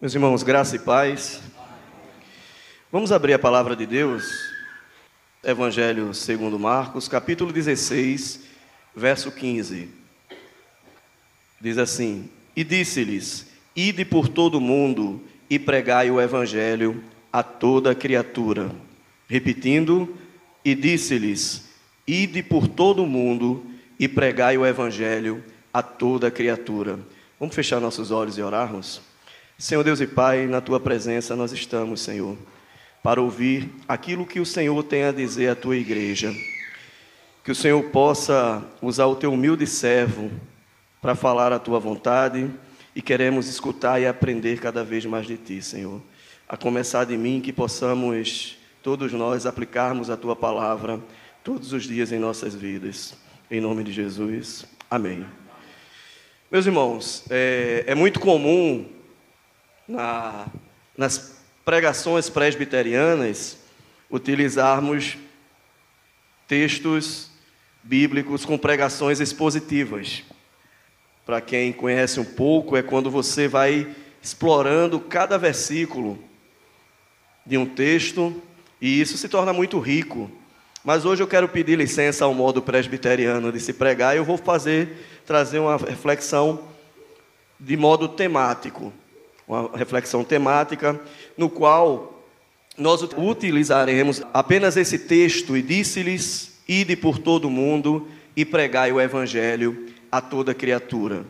Meus irmãos, graça e paz. Vamos abrir a palavra de Deus, Evangelho segundo Marcos, capítulo 16, verso 15. Diz assim: E disse-lhes: Ide por todo o mundo e pregai o evangelho a toda criatura. Repetindo, e disse-lhes: Ide por todo o mundo e pregai o evangelho a toda criatura. Vamos fechar nossos olhos e orarmos? Senhor Deus e Pai, na tua presença nós estamos, Senhor, para ouvir aquilo que o Senhor tem a dizer à tua igreja. Que o Senhor possa usar o teu humilde servo para falar a tua vontade e queremos escutar e aprender cada vez mais de ti, Senhor. A começar de mim, que possamos todos nós aplicarmos a tua palavra todos os dias em nossas vidas. Em nome de Jesus. Amém. Meus irmãos, é, é muito comum na, nas pregações presbiterianas, utilizarmos textos bíblicos com pregações expositivas. Para quem conhece um pouco, é quando você vai explorando cada versículo de um texto e isso se torna muito rico. Mas hoje eu quero pedir licença ao modo presbiteriano de se pregar e eu vou fazer, trazer uma reflexão de modo temático uma reflexão temática, no qual nós utilizaremos apenas esse texto e disse-lhes: Ide por todo o mundo e pregai o evangelho a toda criatura.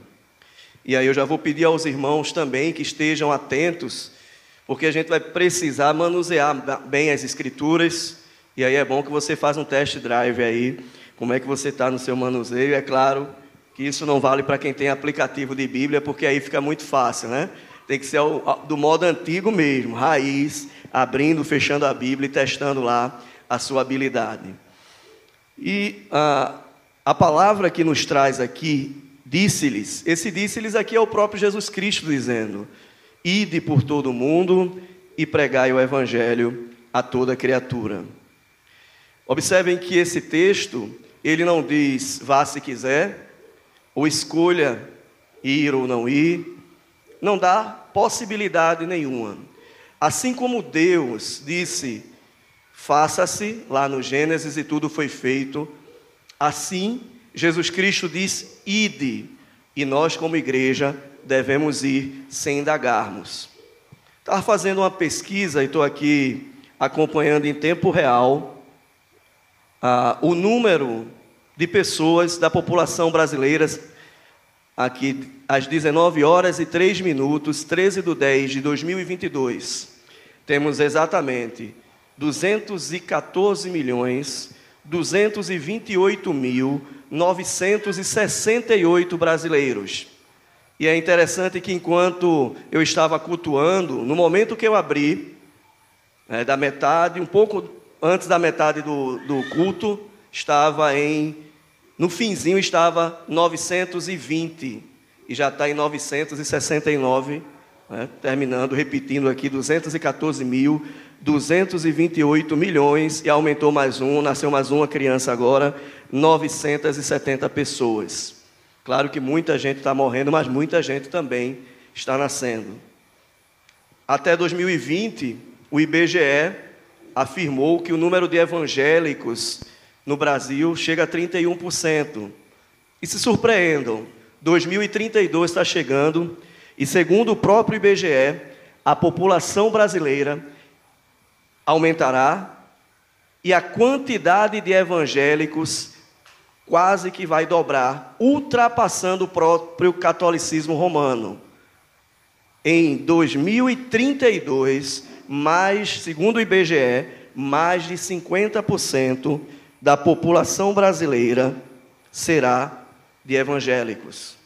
E aí eu já vou pedir aos irmãos também que estejam atentos, porque a gente vai precisar manusear bem as escrituras, e aí é bom que você faça um test drive aí, como é que você está no seu manuseio. É claro que isso não vale para quem tem aplicativo de Bíblia, porque aí fica muito fácil, né? Tem que ser do modo antigo mesmo, raiz, abrindo, fechando a Bíblia e testando lá a sua habilidade. E a, a palavra que nos traz aqui, disse-lhes, esse disse-lhes aqui é o próprio Jesus Cristo dizendo: Ide por todo o mundo e pregai o Evangelho a toda criatura. Observem que esse texto, ele não diz vá se quiser, ou escolha ir ou não ir, não dá possibilidade nenhuma. Assim como Deus disse, faça-se, lá no Gênesis e tudo foi feito, assim Jesus Cristo diz, ide, e nós, como igreja, devemos ir sem indagarmos. Estava fazendo uma pesquisa e estou aqui acompanhando em tempo real ah, o número de pessoas da população brasileira aqui às 19 horas e 3 minutos, 13 de 10 de 2022, temos exatamente 214 milhões 228 mil 968 brasileiros. E é interessante que enquanto eu estava cultuando, no momento que eu abri, né, da metade, um pouco antes da metade do, do culto, estava em no finzinho estava 920 e já está em 969, né, terminando, repetindo aqui, 214 mil, 228 milhões e aumentou mais um, nasceu mais uma criança agora, 970 pessoas. Claro que muita gente está morrendo, mas muita gente também está nascendo. Até 2020, o IBGE afirmou que o número de evangélicos no Brasil chega a 31%. E se surpreendam, 2032 está chegando e, segundo o próprio IBGE, a população brasileira aumentará e a quantidade de evangélicos quase que vai dobrar, ultrapassando o próprio catolicismo romano. Em 2032, mais, segundo o IBGE, mais de 50% da população brasileira será de evangélicos.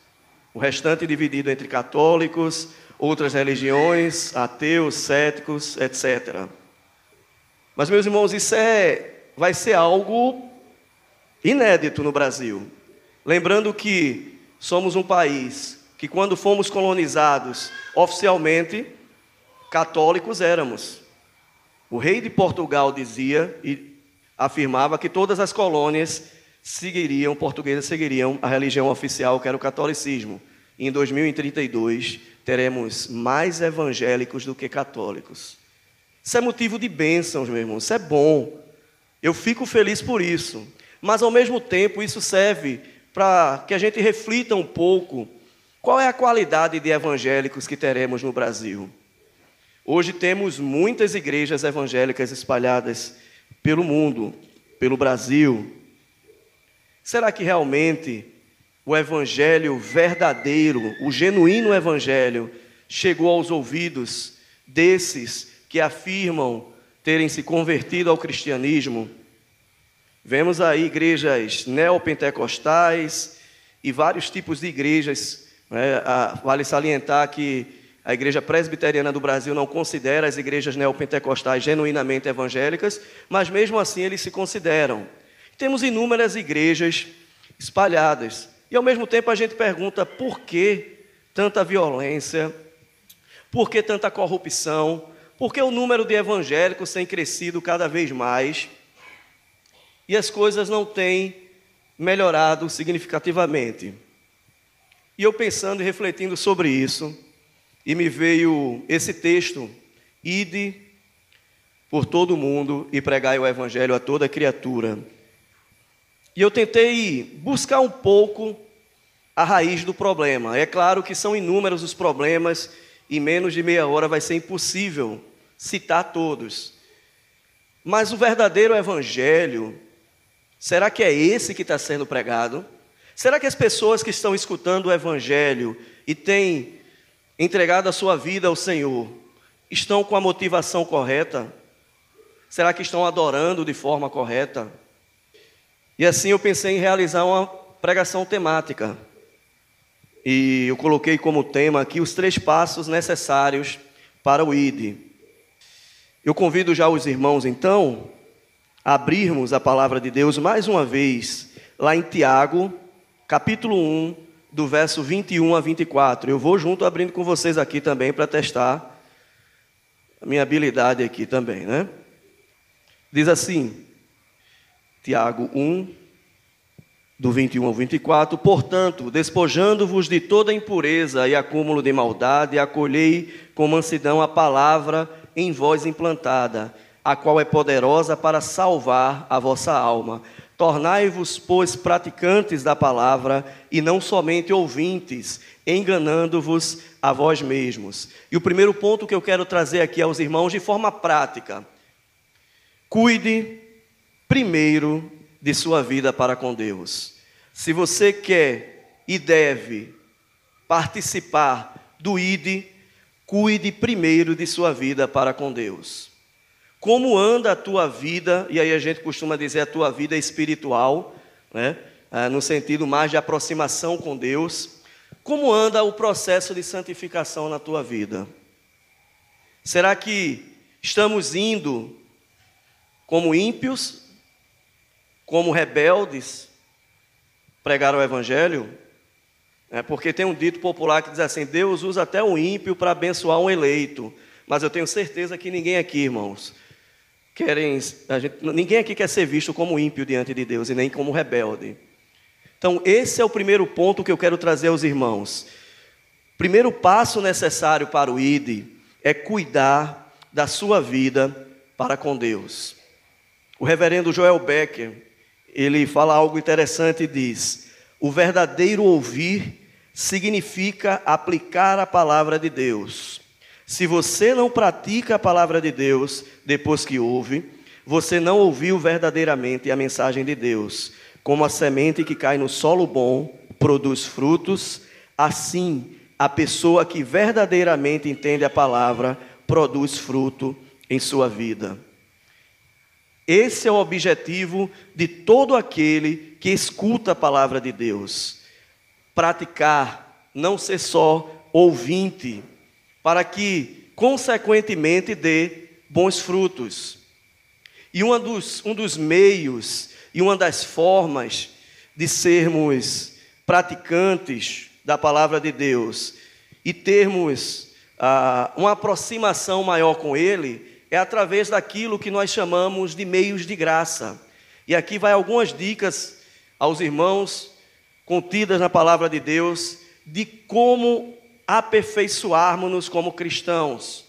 O restante dividido entre católicos, outras religiões, ateus, céticos, etc. Mas, meus irmãos, isso é, vai ser algo inédito no Brasil. Lembrando que somos um país que, quando fomos colonizados, oficialmente, católicos éramos. O rei de Portugal dizia, e afirmava que todas as colônias seguiriam, portuguesas seguiriam a religião oficial, que era o catolicismo. E em 2032, teremos mais evangélicos do que católicos. Isso é motivo de bênçãos, meu irmão, isso é bom. Eu fico feliz por isso. Mas, ao mesmo tempo, isso serve para que a gente reflita um pouco qual é a qualidade de evangélicos que teremos no Brasil. Hoje temos muitas igrejas evangélicas espalhadas pelo mundo, pelo Brasil. Será que realmente o evangelho verdadeiro, o genuíno evangelho, chegou aos ouvidos desses que afirmam terem se convertido ao cristianismo? Vemos aí igrejas neopentecostais e vários tipos de igrejas. Né? Vale salientar que a Igreja Presbiteriana do Brasil não considera as igrejas neopentecostais genuinamente evangélicas, mas mesmo assim eles se consideram. Temos inúmeras igrejas espalhadas. E ao mesmo tempo a gente pergunta por que tanta violência, por que tanta corrupção, por que o número de evangélicos tem crescido cada vez mais e as coisas não têm melhorado significativamente. E eu pensando e refletindo sobre isso, e me veio esse texto: Ide por todo o mundo e pregai o evangelho a toda criatura. E eu tentei buscar um pouco a raiz do problema. É claro que são inúmeros os problemas, e menos de meia hora vai ser impossível citar todos. Mas o verdadeiro evangelho, Será que é esse que está sendo pregado? Será que as pessoas que estão escutando o Evangelho e têm entregado a sua vida ao Senhor estão com a motivação correta? Será que estão adorando de forma correta? E assim eu pensei em realizar uma pregação temática. E eu coloquei como tema aqui os três passos necessários para o ID. Eu convido já os irmãos, então, abrirmos a palavra de Deus mais uma vez, lá em Tiago, capítulo 1, do verso 21 a 24. Eu vou junto abrindo com vocês aqui também para testar a minha habilidade aqui também, né? Diz assim, Tiago 1, do 21 ao 24: Portanto, despojando-vos de toda impureza e acúmulo de maldade, acolhei com mansidão a palavra em vós implantada a qual é poderosa para salvar a vossa alma. Tornai-vos, pois, praticantes da palavra e não somente ouvintes, enganando-vos a vós mesmos. E o primeiro ponto que eu quero trazer aqui aos irmãos de forma prática: cuide primeiro de sua vida para com Deus. Se você quer e deve participar do ID, cuide primeiro de sua vida para com Deus. Como anda a tua vida, e aí a gente costuma dizer a tua vida espiritual, né? Ah, no sentido mais de aproximação com Deus. Como anda o processo de santificação na tua vida? Será que estamos indo como ímpios, como rebeldes, pregar o Evangelho? É porque tem um dito popular que diz assim: Deus usa até o ímpio para abençoar um eleito. Mas eu tenho certeza que ninguém aqui, irmãos, querem. Gente, ninguém aqui quer ser visto como ímpio diante de Deus e nem como rebelde. Então, esse é o primeiro ponto que eu quero trazer aos irmãos. Primeiro passo necessário para o ID é cuidar da sua vida para com Deus. O reverendo Joel Becker, ele fala algo interessante e diz: "O verdadeiro ouvir significa aplicar a palavra de Deus. Se você não pratica a palavra de Deus depois que ouve, você não ouviu verdadeiramente a mensagem de Deus. Como a semente que cai no solo bom produz frutos, assim a pessoa que verdadeiramente entende a palavra produz fruto em sua vida. Esse é o objetivo de todo aquele que escuta a palavra de Deus. Praticar, não ser só ouvinte para que, consequentemente, dê bons frutos. E um dos, um dos meios e uma das formas de sermos praticantes da palavra de Deus e termos ah, uma aproximação maior com Ele é através daquilo que nós chamamos de meios de graça. E aqui vai algumas dicas aos irmãos contidas na palavra de Deus de como aperfeiçoarmos-nos como cristãos,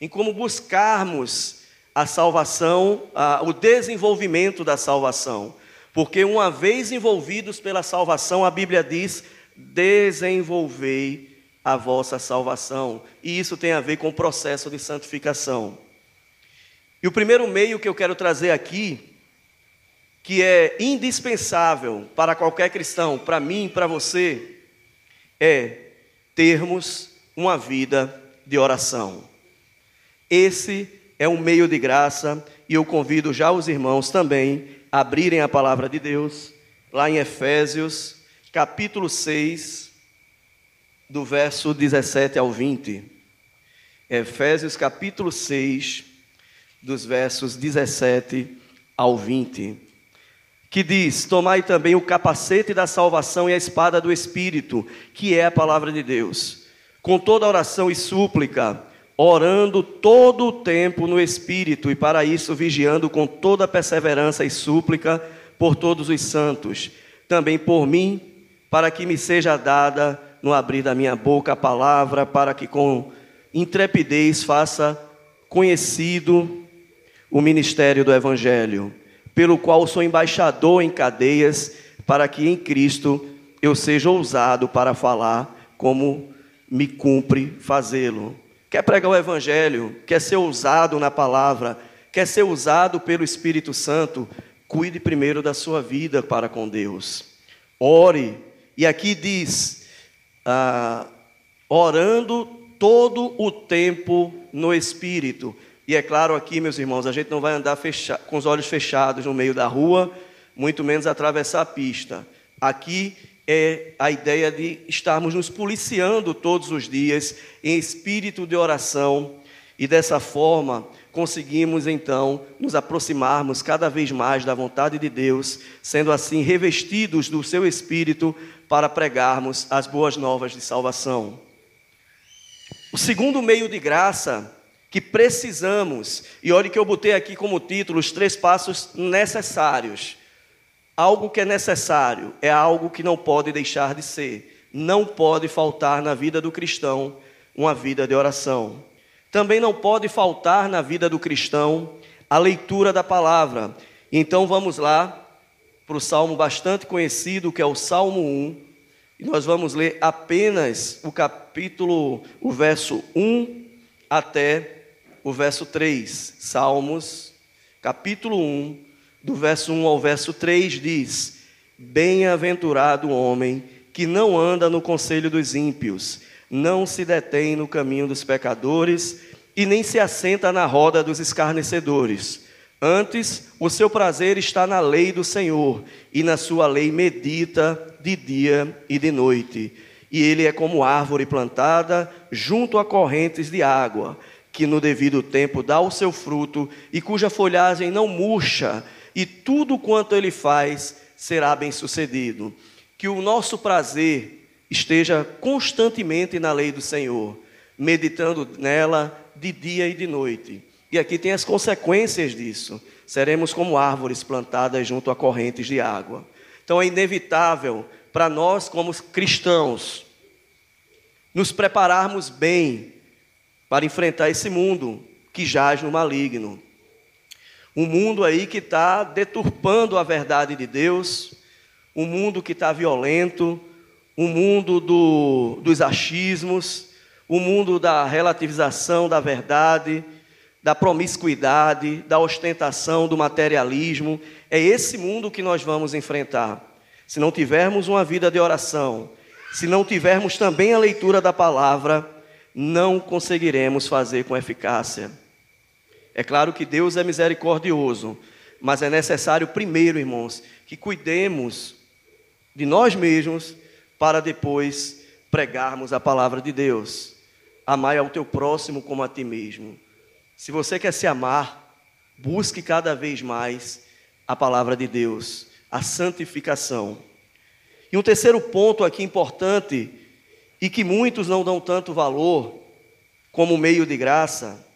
em como buscarmos a salvação, a, o desenvolvimento da salvação. Porque uma vez envolvidos pela salvação, a Bíblia diz: desenvolvei a vossa salvação. E isso tem a ver com o processo de santificação. E o primeiro meio que eu quero trazer aqui, que é indispensável para qualquer cristão, para mim, para você, é termos uma vida de oração. Esse é um meio de graça e eu convido já os irmãos também a abrirem a palavra de Deus, lá em Efésios, capítulo 6, do verso 17 ao 20. Efésios, capítulo 6, dos versos 17 ao 20, que diz: Tomai também o capacete da salvação e a espada do Espírito, que é a palavra de Deus, com toda oração e súplica, orando todo o tempo no Espírito, e para isso vigiando com toda perseverança e súplica por todos os santos, também por mim, para que me seja dada no abrir da minha boca a palavra, para que com intrepidez faça conhecido o ministério do Evangelho, pelo qual sou embaixador em cadeias, para que em Cristo eu seja ousado para falar como me cumpre fazê-lo. Quer pregar o Evangelho, quer ser ousado na palavra, quer ser usado pelo Espírito Santo, cuide primeiro da sua vida para com Deus. Ore, e aqui diz, ah, orando todo o tempo no Espírito. E é claro aqui, meus irmãos, a gente não vai andar fecha com os olhos fechados no meio da rua, muito menos atravessar a pista. Aqui é a ideia de estarmos nos policiando todos os dias em espírito de oração e dessa forma conseguimos então nos aproximarmos cada vez mais da vontade de Deus, sendo assim revestidos do seu espírito para pregarmos as boas novas de salvação. O segundo meio de graça que precisamos, e olhe que eu botei aqui como título os três passos necessários. Algo que é necessário é algo que não pode deixar de ser, não pode faltar na vida do cristão uma vida de oração. Também não pode faltar na vida do cristão a leitura da palavra. Então vamos lá para o salmo bastante conhecido, que é o Salmo 1, e nós vamos ler apenas o capítulo, o verso 1 até o verso 3. Salmos, capítulo 1, do verso 1 ao verso 3 diz: Bem-aventurado o homem que não anda no conselho dos ímpios, não se detém no caminho dos pecadores e nem se assenta na roda dos escarnecedores. Antes, o seu prazer está na lei do Senhor, e na sua lei medita de dia e de noite. E ele é como árvore plantada junto a correntes de água que no devido tempo dá o seu fruto e cuja folhagem não murcha, e tudo quanto ele faz será bem-sucedido. Que o nosso prazer esteja constantemente na lei do Senhor, meditando nela de dia e de noite. E aqui tem as consequências disso. Seremos como árvores plantadas junto a correntes de água. Então é inevitável para nós, como cristãos, nos prepararmos bem para enfrentar esse mundo que jaz no maligno. Um mundo aí que está deturpando a verdade de Deus, um mundo que está violento, um mundo do, dos achismos, um mundo da relativização da verdade, da promiscuidade, da ostentação, do materialismo. É esse mundo que nós vamos enfrentar. Se não tivermos uma vida de oração, se não tivermos também a leitura da palavra, não conseguiremos fazer com eficácia. É claro que Deus é misericordioso, mas é necessário primeiro, irmãos, que cuidemos de nós mesmos para depois pregarmos a palavra de Deus. Amai ao teu próximo como a ti mesmo. Se você quer se amar, busque cada vez mais a palavra de Deus, a santificação. E um terceiro ponto aqui importante e que muitos não dão tanto valor como meio de graça,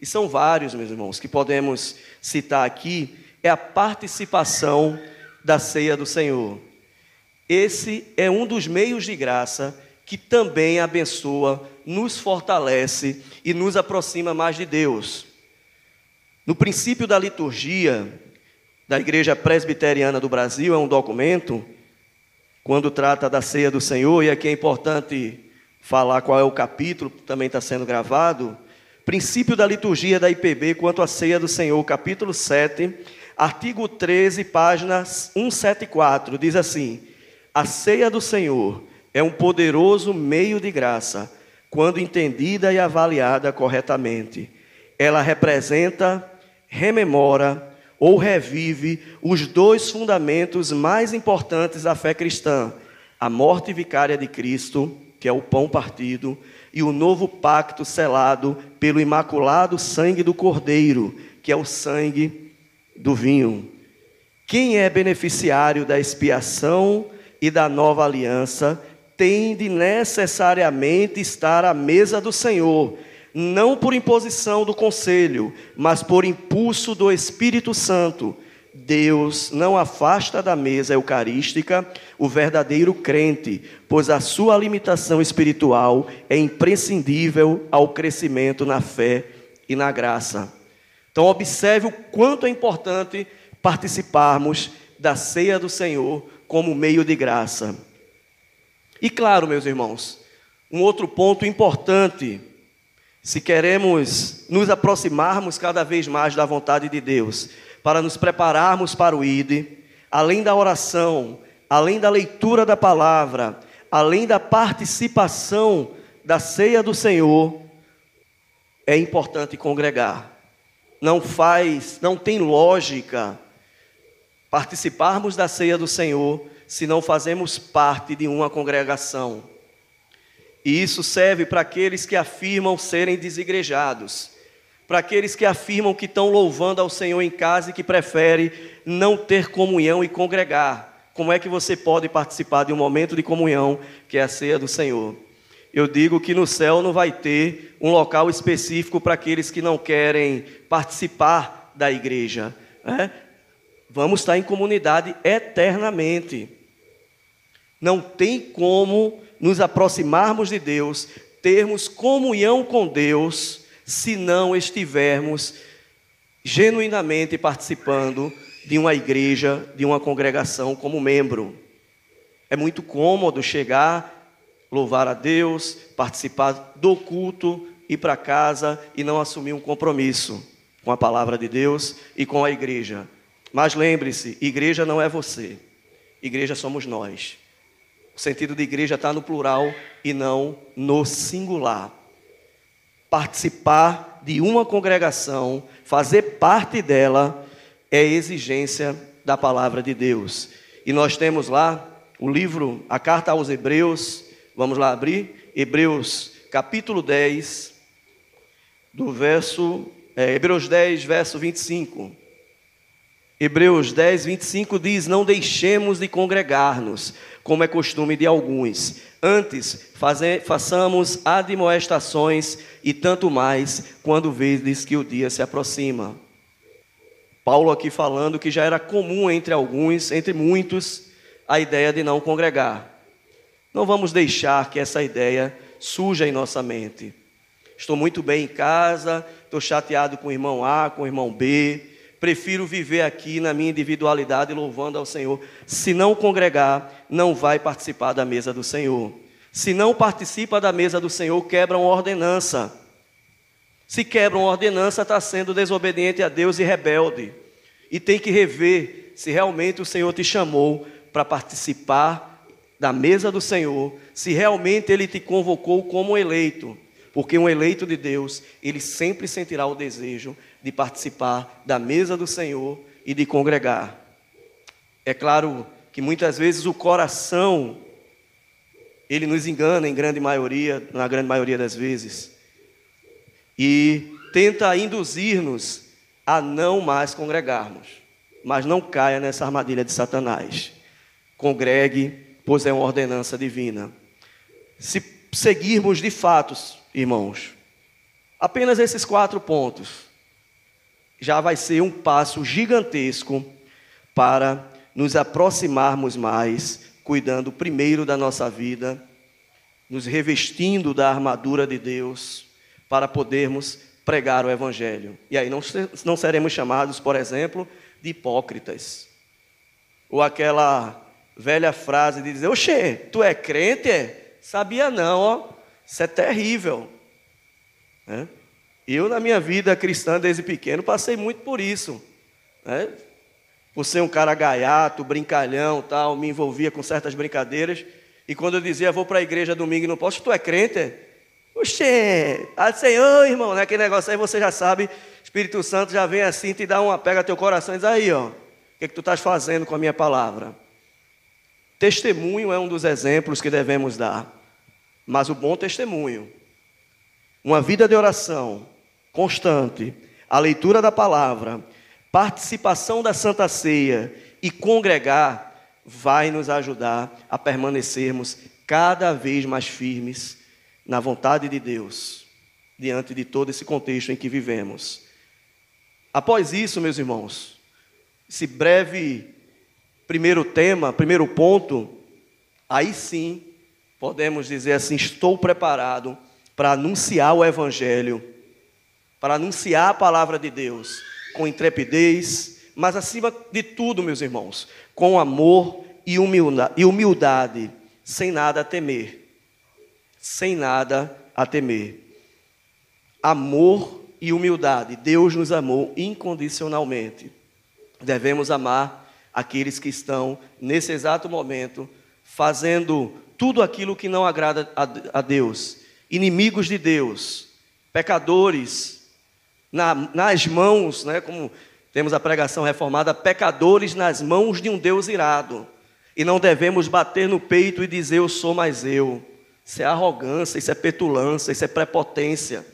e são vários, meus irmãos, que podemos citar aqui, é a participação da ceia do Senhor. Esse é um dos meios de graça que também abençoa, nos fortalece e nos aproxima mais de Deus. No princípio da liturgia da Igreja Presbiteriana do Brasil, é um documento, quando trata da ceia do Senhor, e aqui é importante falar qual é o capítulo, também está sendo gravado. Princípio da liturgia da IPB quanto à ceia do Senhor, capítulo 7, artigo 13, página 174, diz assim: A ceia do Senhor é um poderoso meio de graça, quando entendida e avaliada corretamente. Ela representa, rememora ou revive os dois fundamentos mais importantes da fé cristã: a morte vicária de Cristo, que é o pão partido, e o novo pacto selado pelo imaculado sangue do Cordeiro, que é o sangue do vinho. Quem é beneficiário da expiação e da nova aliança tem de necessariamente estar à mesa do Senhor, não por imposição do conselho, mas por impulso do Espírito Santo. Deus não afasta da mesa eucarística o verdadeiro crente, pois a sua limitação espiritual é imprescindível ao crescimento na fé e na graça. Então, observe o quanto é importante participarmos da ceia do Senhor como meio de graça. E claro, meus irmãos, um outro ponto importante, se queremos nos aproximarmos cada vez mais da vontade de Deus, para nos prepararmos para o ID, além da oração, além da leitura da palavra, além da participação da ceia do Senhor, é importante congregar. Não faz, não tem lógica participarmos da ceia do Senhor se não fazemos parte de uma congregação. E isso serve para aqueles que afirmam serem desigrejados, para aqueles que afirmam que estão louvando ao Senhor em casa e que preferem não ter comunhão e congregar. Como é que você pode participar de um momento de comunhão que é a ceia do Senhor? Eu digo que no céu não vai ter um local específico para aqueles que não querem participar da igreja. Né? Vamos estar em comunidade eternamente. Não tem como nos aproximarmos de Deus, termos comunhão com Deus, se não estivermos genuinamente participando de uma igreja, de uma congregação como membro. É muito cômodo chegar, louvar a Deus, participar do culto, ir para casa e não assumir um compromisso com a palavra de Deus e com a igreja. Mas lembre-se, igreja não é você, igreja somos nós. O sentido de igreja está no plural e não no singular. Participar de uma congregação, fazer parte dela, é exigência da palavra de Deus. E nós temos lá o livro, a carta aos Hebreus, vamos lá abrir, Hebreus capítulo 10, do verso, é, Hebreus 10, verso 25. Hebreus 10, 25 diz: Não deixemos de congregar-nos, como é costume de alguns. Antes, façamos admoestações e tanto mais, quando vedes que o dia se aproxima. Paulo aqui falando que já era comum entre alguns, entre muitos, a ideia de não congregar. Não vamos deixar que essa ideia surja em nossa mente. Estou muito bem em casa, estou chateado com o irmão A, com o irmão B, prefiro viver aqui na minha individualidade louvando ao Senhor. Se não congregar, não vai participar da mesa do Senhor. Se não participa da mesa do Senhor, quebra uma ordenança. Se quebra uma ordenança, está sendo desobediente a Deus e rebelde. E tem que rever se realmente o Senhor te chamou para participar da mesa do Senhor, se realmente Ele te convocou como eleito. Porque um eleito de Deus, ele sempre sentirá o desejo de participar da mesa do Senhor e de congregar. É claro que muitas vezes o coração ele nos engana em grande maioria, na grande maioria das vezes, e tenta induzir-nos a não mais congregarmos. Mas não caia nessa armadilha de Satanás. Congregue, pois é uma ordenança divina. Se seguirmos de fatos, irmãos, apenas esses quatro pontos, já vai ser um passo gigantesco para nos aproximarmos mais, cuidando primeiro da nossa vida, nos revestindo da armadura de Deus para podermos pregar o Evangelho. E aí não, não seremos chamados, por exemplo, de hipócritas. Ou aquela velha frase de dizer: Oxê, tu é crente? É? Sabia não, ó. Isso é terrível. É? Eu, na minha vida cristã, desde pequeno, passei muito por isso. Né? Por ser um cara gaiato, brincalhão, tal, me envolvia com certas brincadeiras. E quando eu dizia, vou para a igreja domingo e não posso, tu é crente? Oxê, ah, Senhor, irmão, né? aquele negócio aí você já sabe, Espírito Santo já vem assim, te dá uma, pega teu coração e diz aí, ó, o que, é que tu estás fazendo com a minha palavra? Testemunho é um dos exemplos que devemos dar, mas o bom testemunho, uma vida de oração constante, a leitura da palavra, participação da Santa Ceia e congregar, vai nos ajudar a permanecermos cada vez mais firmes na vontade de Deus, diante de todo esse contexto em que vivemos. Após isso, meus irmãos, esse breve primeiro tema, primeiro ponto, aí sim podemos dizer assim: estou preparado para anunciar o Evangelho, para anunciar a palavra de Deus com intrepidez, mas acima de tudo, meus irmãos, com amor e humildade, sem nada a temer. Sem nada a temer. Amor e humildade. Deus nos amou incondicionalmente. Devemos amar aqueles que estão, nesse exato momento, fazendo tudo aquilo que não agrada a Deus, inimigos de Deus, pecadores, na, nas mãos, né, como temos a pregação reformada, pecadores nas mãos de um Deus irado. E não devemos bater no peito e dizer eu sou mais eu. Isso é arrogância, isso é petulância, isso é prepotência.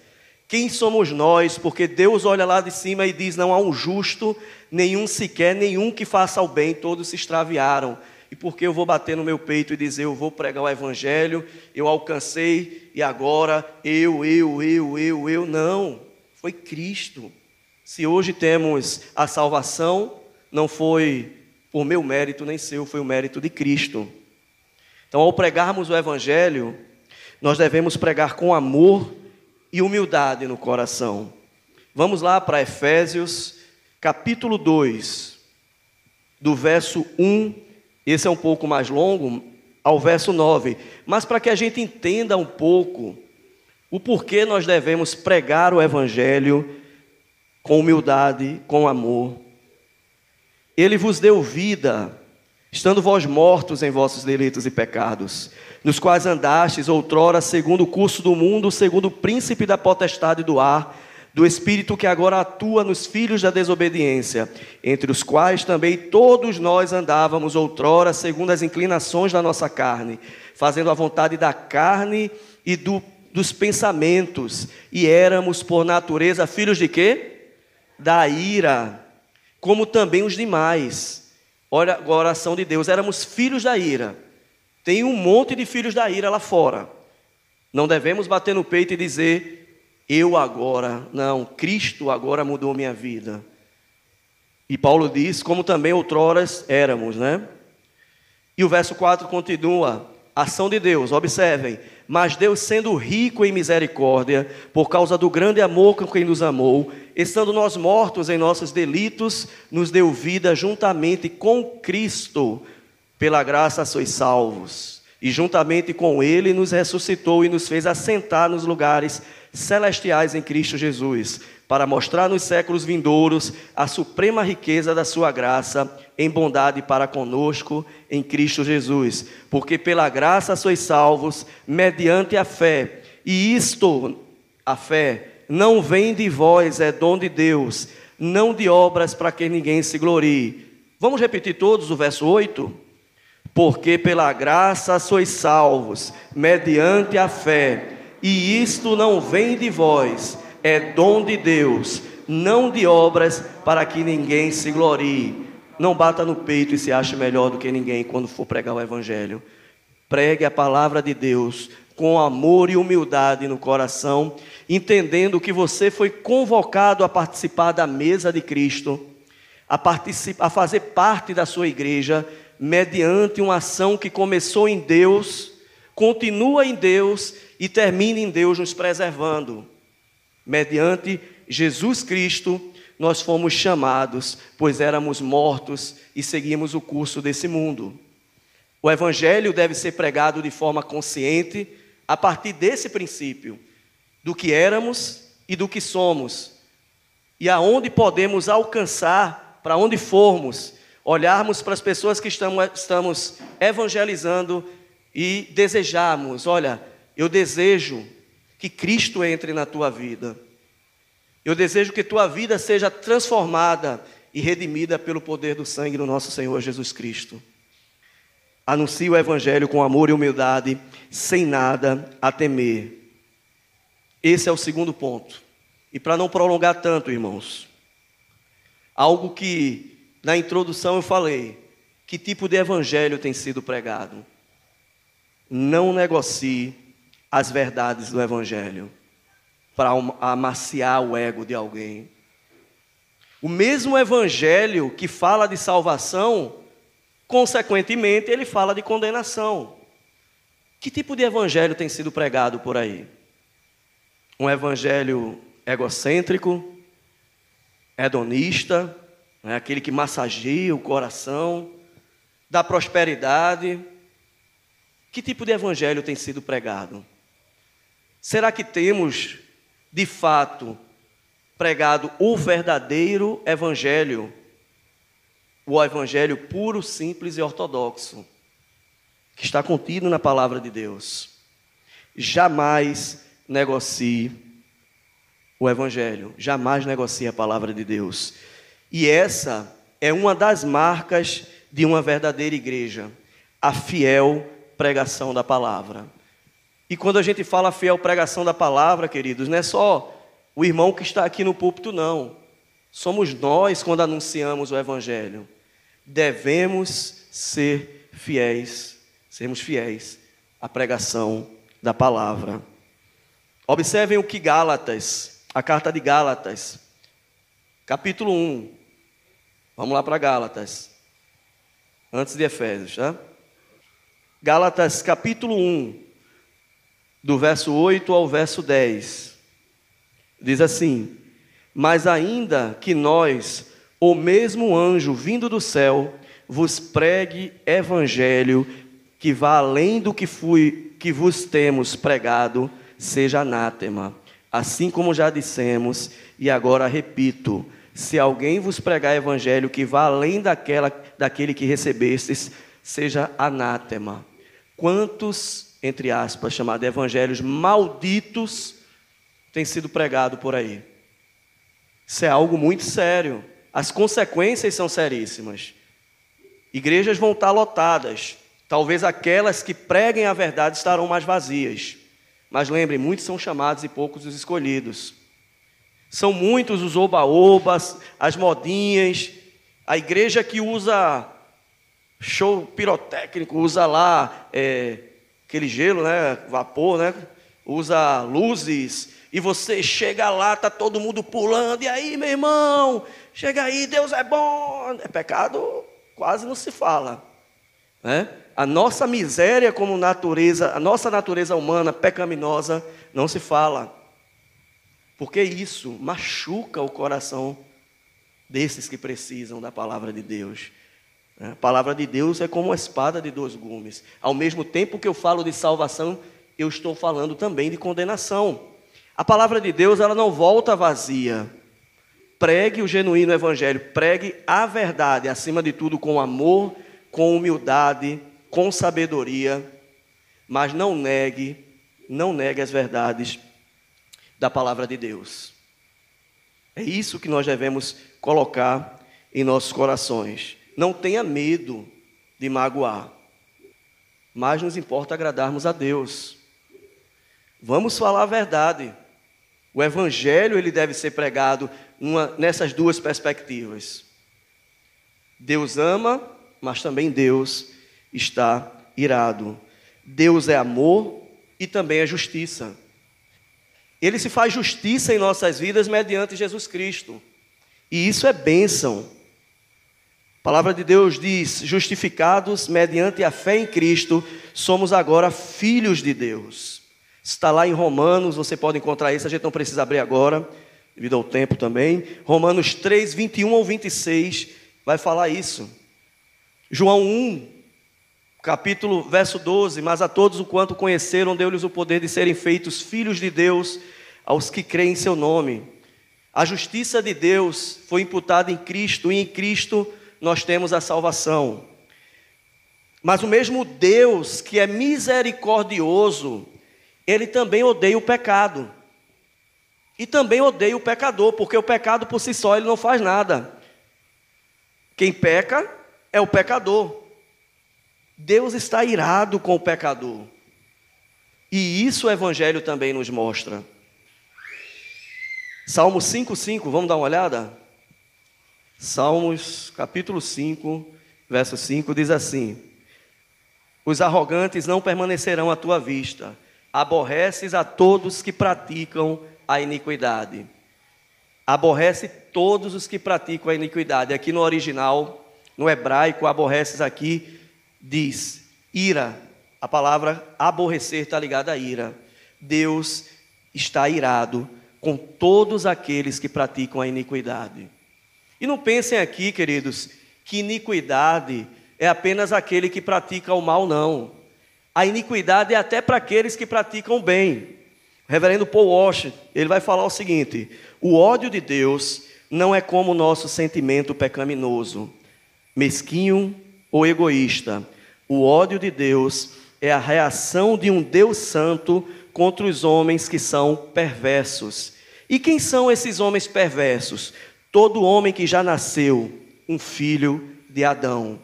Quem somos nós? Porque Deus olha lá de cima e diz: não há um justo, nenhum sequer, nenhum que faça o bem, todos se extraviaram. E porque eu vou bater no meu peito e dizer eu vou pregar o evangelho, eu alcancei e agora eu, eu, eu, eu, eu, não. Foi Cristo. Se hoje temos a salvação, não foi por meu mérito nem seu, foi o mérito de Cristo. Então, ao pregarmos o Evangelho, nós devemos pregar com amor e humildade no coração. Vamos lá para Efésios, capítulo 2, do verso 1, esse é um pouco mais longo, ao verso 9. Mas para que a gente entenda um pouco o porquê nós devemos pregar o Evangelho com humildade, com amor. Ele vos deu vida, estando vós mortos em vossos delitos e pecados, nos quais andastes outrora segundo o curso do mundo, segundo o príncipe da potestade do ar, do espírito que agora atua nos filhos da desobediência, entre os quais também todos nós andávamos outrora segundo as inclinações da nossa carne, fazendo a vontade da carne e do dos pensamentos, e éramos por natureza filhos de quê? Da ira, como também os demais. Olha a oração de Deus, éramos filhos da ira. Tem um monte de filhos da ira lá fora. Não devemos bater no peito e dizer, eu agora, não, Cristo agora mudou minha vida. E Paulo diz, como também outroras éramos, né? E o verso 4 continua, ação de Deus, observem, mas Deus, sendo rico em misericórdia, por causa do grande amor com quem nos amou, estando nós mortos em nossos delitos, nos deu vida juntamente com Cristo, pela graça sois salvos. E juntamente com Ele nos ressuscitou e nos fez assentar nos lugares celestiais em Cristo Jesus, para mostrar nos séculos vindouros a suprema riqueza da Sua graça em bondade para conosco em Cristo Jesus. Porque pela graça sois salvos, mediante a fé. E isto, a fé, não vem de vós, é dom de Deus, não de obras para que ninguém se glorie. Vamos repetir todos o verso 8? Porque pela graça sois salvos, mediante a fé. E isto não vem de vós, é dom de Deus, não de obras para que ninguém se glorie. Não bata no peito e se ache melhor do que ninguém quando for pregar o Evangelho. Pregue a palavra de Deus com amor e humildade no coração, entendendo que você foi convocado a participar da mesa de Cristo, a, a fazer parte da sua igreja, mediante uma ação que começou em Deus, continua em Deus e termina em Deus nos preservando. Mediante Jesus Cristo, nós fomos chamados, pois éramos mortos e seguimos o curso desse mundo. O Evangelho deve ser pregado de forma consciente, a partir desse princípio, do que éramos e do que somos, e aonde podemos alcançar, para onde formos, olharmos para as pessoas que estamos, evangelizando e desejarmos: olha, eu desejo que Cristo entre na tua vida. Eu desejo que tua vida seja transformada e redimida pelo poder do sangue do nosso Senhor Jesus Cristo. Anuncie o Evangelho com amor e humildade, sem nada a temer. Esse é o segundo ponto. E para não prolongar tanto, irmãos, algo que na introdução eu falei, que tipo de evangelho tem sido pregado? Não negocie as verdades do evangelho para amaciar o ego de alguém. O mesmo evangelho que fala de salvação, consequentemente, ele fala de condenação. Que tipo de evangelho tem sido pregado por aí? Um evangelho egocêntrico, hedonista, né, aquele que massageia o coração, da prosperidade. Que tipo de evangelho tem sido pregado? Será que temos de fato, pregado o verdadeiro evangelho, o evangelho puro, simples e ortodoxo, que está contido na palavra de Deus. Jamais negocie o evangelho, jamais negocie a palavra de Deus. E essa é uma das marcas de uma verdadeira igreja, a fiel pregação da palavra. E quando a gente fala fiel pregação da palavra, queridos, não é só o irmão que está aqui no púlpito, não. Somos nós quando anunciamos o Evangelho. Devemos ser fiéis, sermos fiéis à pregação da palavra. Observem o que Gálatas, a carta de Gálatas, capítulo 1. Vamos lá para Gálatas, antes de Efésios, tá? Gálatas, capítulo 1 do verso 8 ao verso 10. Diz assim: Mas ainda que nós, o mesmo anjo vindo do céu, vos pregue evangelho que vá além do que fui que vos temos pregado, seja anátema. Assim como já dissemos, e agora repito: se alguém vos pregar evangelho que vá além daquela, daquele que recebestes, seja anátema. Quantos entre aspas, chamado evangelhos malditos, tem sido pregado por aí. Isso é algo muito sério. As consequências são seríssimas. Igrejas vão estar lotadas. Talvez aquelas que preguem a verdade estarão mais vazias. Mas lembrem, muitos são chamados e poucos os escolhidos. São muitos os oba-obas, as modinhas, a igreja que usa show pirotécnico, usa lá é, aquele gelo, né, vapor, né, usa luzes, e você chega lá, tá todo mundo pulando, e aí, meu irmão, chega aí, Deus é bom. É pecado, quase não se fala. Né? A nossa miséria como natureza, a nossa natureza humana pecaminosa, não se fala. Porque isso machuca o coração desses que precisam da palavra de Deus. A palavra de Deus é como uma espada de dois gumes. Ao mesmo tempo que eu falo de salvação, eu estou falando também de condenação. A palavra de Deus, ela não volta vazia. Pregue o genuíno evangelho, pregue a verdade, acima de tudo com amor, com humildade, com sabedoria, mas não negue, não negue as verdades da palavra de Deus. É isso que nós devemos colocar em nossos corações. Não tenha medo de magoar. Mas nos importa agradarmos a Deus. Vamos falar a verdade. O evangelho ele deve ser pregado numa, nessas duas perspectivas. Deus ama, mas também Deus está irado. Deus é amor e também é justiça. Ele se faz justiça em nossas vidas mediante Jesus Cristo. E isso é bênção. A palavra de Deus diz: justificados mediante a fé em Cristo, somos agora filhos de Deus. Está lá em Romanos, você pode encontrar isso, a gente não precisa abrir agora, devido ao tempo também. Romanos 3, 21 ao 26, vai falar isso. João 1, capítulo, verso 12: Mas a todos o quanto conheceram, deu-lhes o poder de serem feitos filhos de Deus, aos que creem em seu nome. A justiça de Deus foi imputada em Cristo, e em Cristo nós temos a salvação. Mas o mesmo Deus que é misericordioso, ele também odeia o pecado. E também odeia o pecador, porque o pecado por si só ele não faz nada. Quem peca é o pecador. Deus está irado com o pecador. E isso o evangelho também nos mostra. Salmo 5:5, vamos dar uma olhada? Salmos, capítulo 5, verso 5 diz assim: Os arrogantes não permanecerão à tua vista. Aborreces a todos que praticam a iniquidade. Aborrece todos os que praticam a iniquidade. Aqui no original, no hebraico, aborreces aqui diz ira. A palavra aborrecer está ligada a ira. Deus está irado com todos aqueles que praticam a iniquidade. E não pensem aqui, queridos, que iniquidade é apenas aquele que pratica o mal, não. A iniquidade é até para aqueles que praticam o bem. O reverendo Paul Walsh, ele vai falar o seguinte: o ódio de Deus não é como o nosso sentimento pecaminoso, mesquinho ou egoísta. O ódio de Deus é a reação de um Deus santo contra os homens que são perversos. E quem são esses homens perversos? Todo homem que já nasceu um filho de Adão.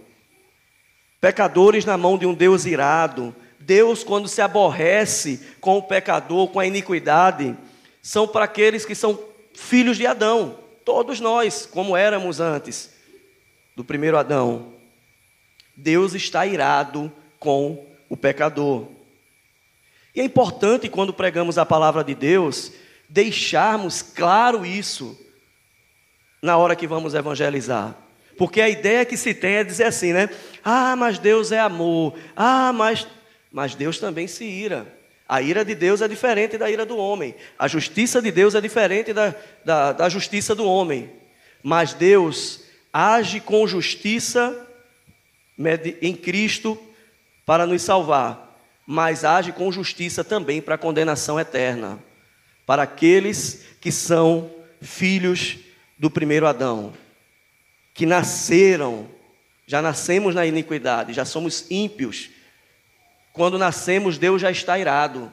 Pecadores na mão de um Deus irado. Deus, quando se aborrece com o pecador, com a iniquidade, são para aqueles que são filhos de Adão. Todos nós, como éramos antes do primeiro Adão. Deus está irado com o pecador. E é importante, quando pregamos a palavra de Deus, deixarmos claro isso na hora que vamos evangelizar. Porque a ideia que se tem é dizer assim, né? Ah, mas Deus é amor. Ah, mas. Mas Deus também se ira. A ira de Deus é diferente da ira do homem. A justiça de Deus é diferente da, da, da justiça do homem. Mas Deus age com justiça em Cristo para nos salvar, mas age com justiça também para a condenação eterna, para aqueles que são filhos do primeiro Adão, que nasceram, já nascemos na iniquidade, já somos ímpios. Quando nascemos, Deus já está irado.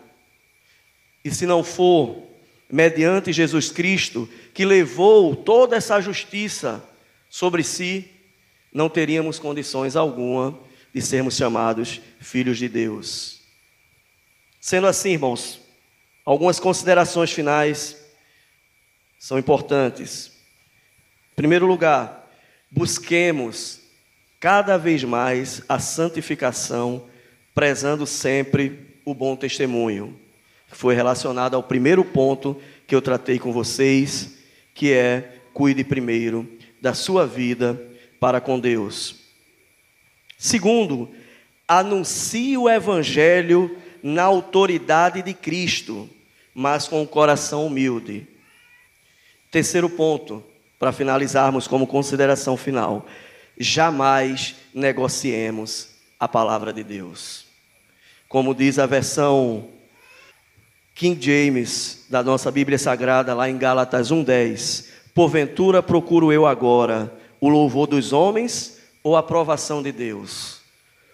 E se não for mediante Jesus Cristo, que levou toda essa justiça sobre si, não teríamos condições alguma de sermos chamados filhos de Deus. Sendo assim, irmãos, algumas considerações finais são importantes. Primeiro lugar, busquemos cada vez mais a santificação, prezando sempre o bom testemunho. Foi relacionado ao primeiro ponto que eu tratei com vocês, que é cuide primeiro da sua vida para com Deus. Segundo, anuncie o evangelho na autoridade de Cristo, mas com o coração humilde. Terceiro ponto, para finalizarmos como consideração final, jamais negociemos a palavra de Deus. Como diz a versão King James da nossa Bíblia Sagrada, lá em Gálatas 1,10: Porventura procuro eu agora o louvor dos homens ou a aprovação de Deus?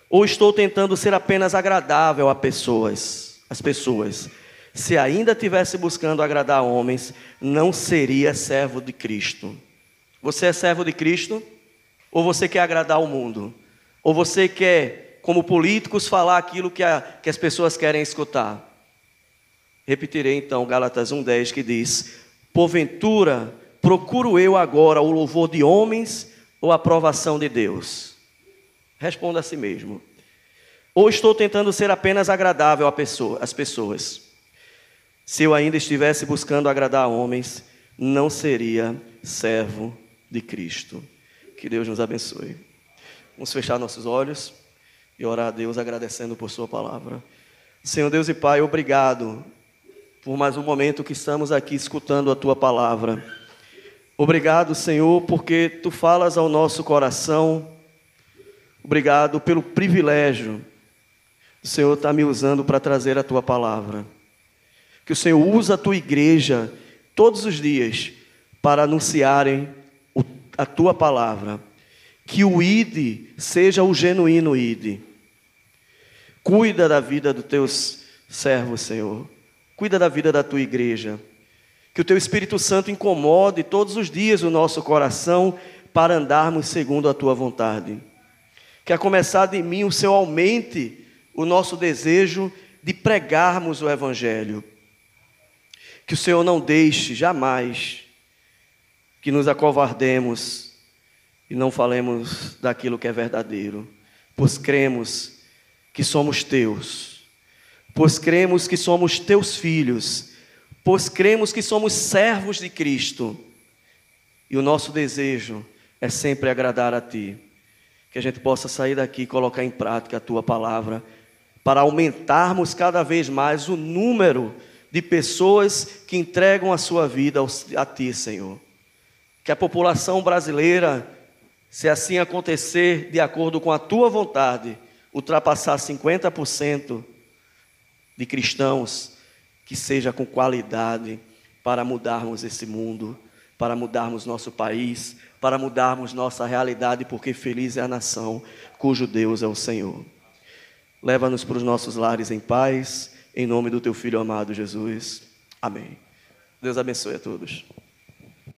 Ou estou tentando ser apenas agradável a pessoas, as pessoas? Se ainda tivesse buscando agradar homens, não seria servo de Cristo. Você é servo de Cristo? Ou você quer agradar o mundo? Ou você quer, como políticos, falar aquilo que, a, que as pessoas querem escutar? Repetirei então Gálatas 1,10 que diz: Porventura, procuro eu agora o louvor de homens ou a aprovação de Deus? Responda a si mesmo. Ou estou tentando ser apenas agradável às pessoas? Se eu ainda estivesse buscando agradar homens, não seria servo de Cristo. Que Deus nos abençoe. Vamos fechar nossos olhos e orar a Deus agradecendo por Sua palavra. Senhor Deus e Pai, obrigado por mais um momento que estamos aqui escutando a Tua palavra. Obrigado, Senhor, porque Tu falas ao nosso coração. Obrigado pelo privilégio do Senhor estar me usando para trazer a Tua palavra. Que o Senhor usa a Tua igreja todos os dias para anunciarem a Tua palavra que o ID seja o genuíno ID. Cuida da vida dos teus servos, Senhor. Cuida da vida da tua igreja. Que o teu Espírito Santo incomode todos os dias o nosso coração para andarmos segundo a tua vontade. Que a começar de mim o Senhor aumente o nosso desejo de pregarmos o Evangelho. Que o Senhor não deixe jamais que nos acovardemos e não falemos daquilo que é verdadeiro, pois cremos que somos teus, pois cremos que somos teus filhos, pois cremos que somos servos de Cristo, e o nosso desejo é sempre agradar a Ti. Que a gente possa sair daqui e colocar em prática a Tua palavra, para aumentarmos cada vez mais o número de pessoas que entregam a sua vida a Ti, Senhor. Que a população brasileira se assim acontecer de acordo com a tua vontade, ultrapassar 50% de cristãos, que seja com qualidade para mudarmos esse mundo, para mudarmos nosso país, para mudarmos nossa realidade, porque feliz é a nação cujo Deus é o Senhor. Leva-nos para os nossos lares em paz, em nome do teu filho amado Jesus. Amém. Deus abençoe a todos.